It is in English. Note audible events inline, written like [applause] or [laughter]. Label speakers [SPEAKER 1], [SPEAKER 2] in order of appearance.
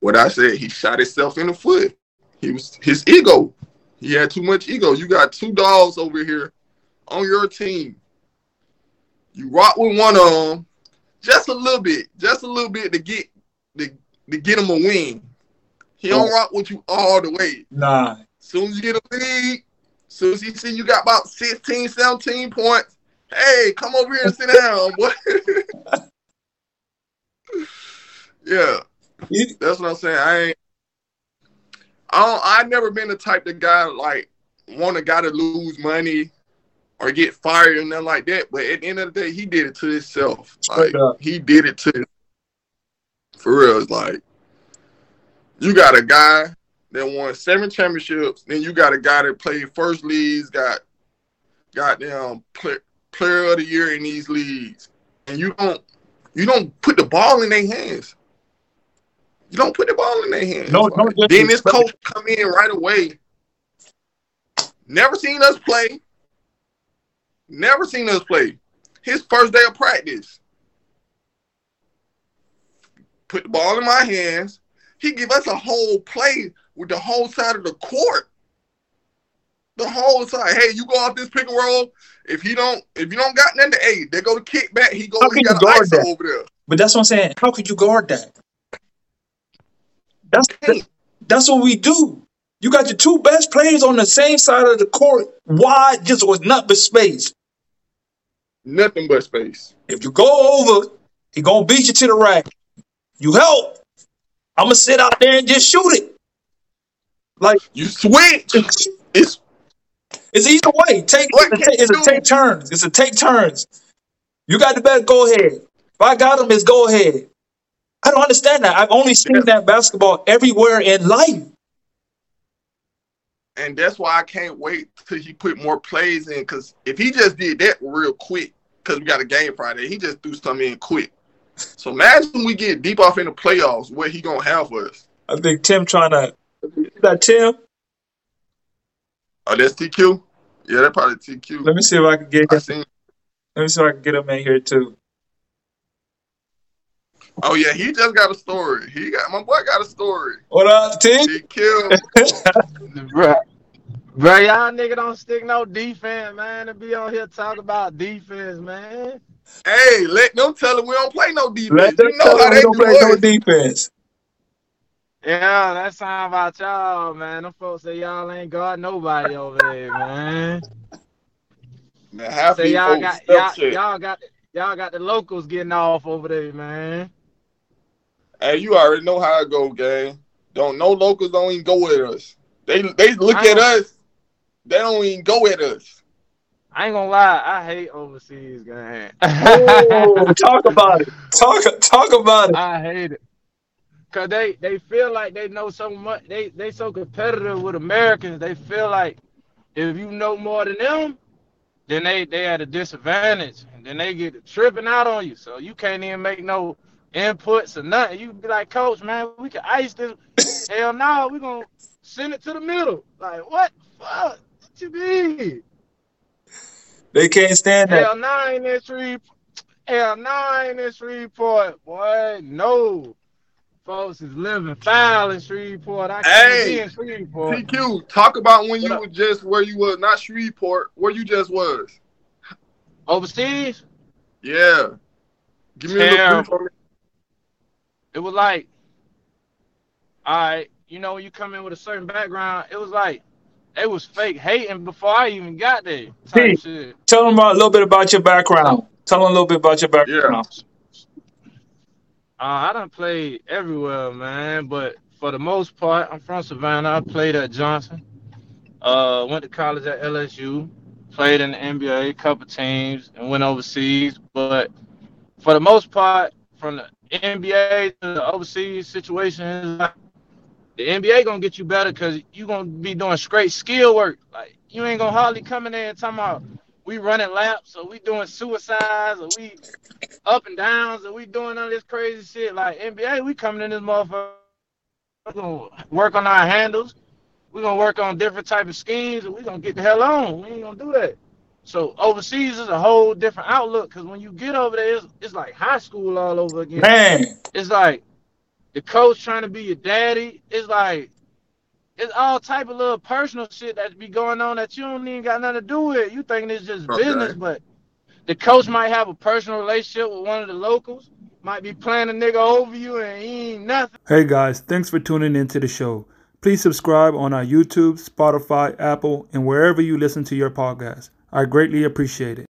[SPEAKER 1] what I said, he shot himself in the foot. He was his ego. He had too much ego. You got two dogs over here on your team. You rock with one of them, just a little bit, just a little bit to get to, to get him a win. He don't oh. rock with you all the way.
[SPEAKER 2] Nah.
[SPEAKER 1] Soon as you get a lead, soon as you see you got about 16, 17 points, hey, come over here and sit down, boy. [laughs] yeah. That's what I'm saying. I ain't I don't I never been the type of guy like want a guy to lose money or get fired and nothing like that. But at the end of the day, he did it to himself. Like he did it to for real. It's like you got a guy that won seven championships, then you got a guy that played first leagues, got goddamn play, player of the year in these leagues, and you don't you don't put the ball in their hands. You don't put the ball in their hands. No, no. Then this coach come in right away. Never seen us play. Never seen us play. His first day of practice. Put the ball in my hands. He give us a whole play with the whole side of the court. The whole side. Hey, you go off this pick and roll. If he don't, if you don't got nothing to aid, they go to kick back. He go. How He got guard
[SPEAKER 2] that? over there. But that's what I'm saying. How could you guard that? That's that's what we do. You got your two best players on the same side of the court, Why just with nothing but space.
[SPEAKER 1] Nothing but space.
[SPEAKER 2] If you go over, he gonna beat you to the rack. You help. I'm gonna sit out there and just shoot it. Like
[SPEAKER 1] you switch. It's
[SPEAKER 2] it's either way. Take it's a, take turns. It's a take turns. You got the best. Go ahead. If I got him, it's go ahead. I don't understand that. I've only seen that basketball everywhere in life.
[SPEAKER 1] And that's why I can't wait till he put more plays in. Because if he just did that real quick, because we got a game Friday, he just threw something in quick. So imagine we get deep off in the playoffs, what he gonna have for us?
[SPEAKER 2] I think Tim trying to. Is that Tim?
[SPEAKER 1] Oh, that's TQ. Yeah, that probably TQ.
[SPEAKER 2] Let me see if I can get. Him. Let me see if I can get him in here too.
[SPEAKER 1] Oh yeah, he just got a story. He got my boy got a story.
[SPEAKER 2] What up, T?
[SPEAKER 1] He killed. [laughs]
[SPEAKER 3] bro, bro, y'all nigga don't stick no defense, man. To be on here talking about defense, man.
[SPEAKER 1] Hey, let them tell him we don't play no defense. Let them you know tell how they don't play
[SPEAKER 2] no defense.
[SPEAKER 3] Yeah, that sound about y'all, man. Them folks say y'all ain't got nobody over there, man. Man, happy say y'all got y'all, y'all got y'all got the locals getting off over there, man.
[SPEAKER 1] Hey, you already know how it go, gang. Don't no locals don't even go with us. They they look at us. They don't even go at us.
[SPEAKER 3] I ain't gonna lie, I hate overseas gang. [laughs]
[SPEAKER 2] oh, talk about it. Talk talk about it.
[SPEAKER 3] I hate it. Cause they, they feel like they know so much. They they so competitive with Americans. They feel like if you know more than them, then they they at a disadvantage, and then they get tripping out on you. So you can't even make no inputs or nothing. You be like, Coach, man, we can ice this. [laughs] Hell no, we gonna send it to the middle. Like what? Fuck, what you mean?
[SPEAKER 2] They can't stand that.
[SPEAKER 3] Hell nine in three. Hell nine in Shreveport, boy. No. Folks is living foul in Shreveport. I can't hey, be in Shreveport.
[SPEAKER 1] PQ, talk about when you were just where you was, not Shreveport, where you just was.
[SPEAKER 3] Overseas?
[SPEAKER 1] Yeah. Give me Damn. a
[SPEAKER 3] it was like, all right, you know, when you come in with a certain background, it was like it was fake hating before I even got there. Hey,
[SPEAKER 2] tell them a little bit about your background. Tell them a little bit about your background.
[SPEAKER 3] Yeah. Uh, I don't play everywhere, man, but for the most part, I'm from Savannah. I played at Johnson. Uh, went to college at LSU. Played in the NBA, a couple teams, and went overseas. But for the most part, from the NBA the overseas situations, the NBA gonna get you better because you gonna be doing straight skill work. Like you ain't gonna hardly come in there and talking about we running laps or we doing suicides or we up and downs or we doing all this crazy shit. Like NBA, we coming in this motherfucker. We're gonna work on our handles. We're gonna work on different type of schemes and we gonna get the hell on. We ain't gonna do that. So overseas is a whole different outlook because when you get over there, it's, it's, like high school all over again.
[SPEAKER 2] Man,
[SPEAKER 3] it's like the coach trying to be your daddy. It's like it's all type of little personal shit that be going on that you don't even got nothing to do with. You thinking it's just okay. business, but the coach might have a personal relationship with one of the locals, might be playing a nigga over you and he ain't nothing.
[SPEAKER 2] Hey guys, thanks for tuning into the show. Please subscribe on our YouTube, Spotify, Apple, and wherever you listen to your podcast. I greatly appreciate it.